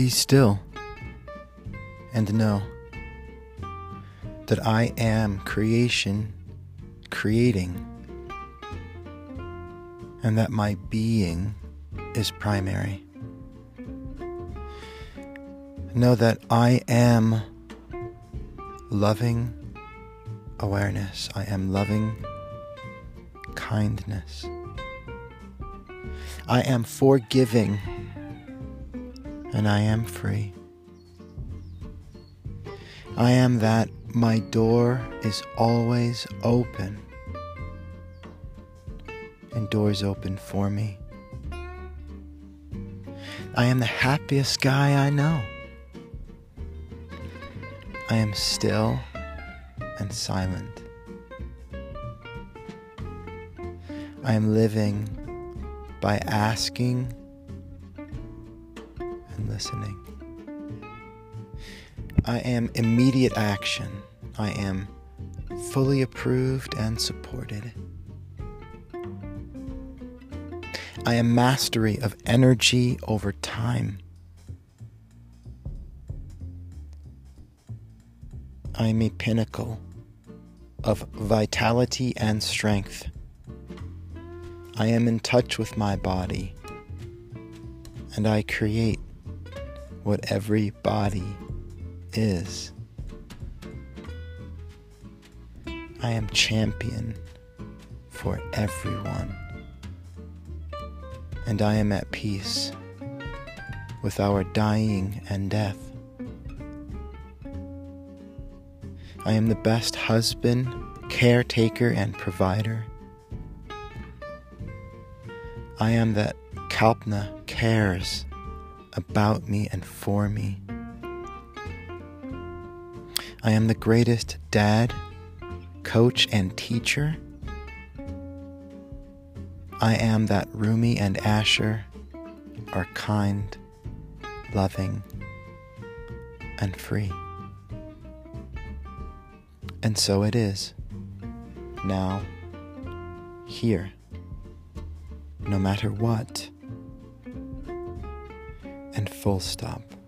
Be still and know that I am creation creating and that my being is primary. Know that I am loving awareness. I am loving kindness. I am forgiving and I am free. I am that my door is always open and doors open for me. I am the happiest guy I know. I am still and silent. I am living by asking listening. I am immediate action. I am fully approved and supported. I am mastery of energy over time. I am a pinnacle of vitality and strength. I am in touch with my body, and I create what every body is. I am champion for everyone, and I am at peace with our dying and death. I am the best husband, caretaker, and provider. I am that Kalpna cares about me and for me. I am the greatest dad, coach, and teacher. I am that Rumi and Asher are kind, loving, and free. And so it is, now, here, no matter what, full stop.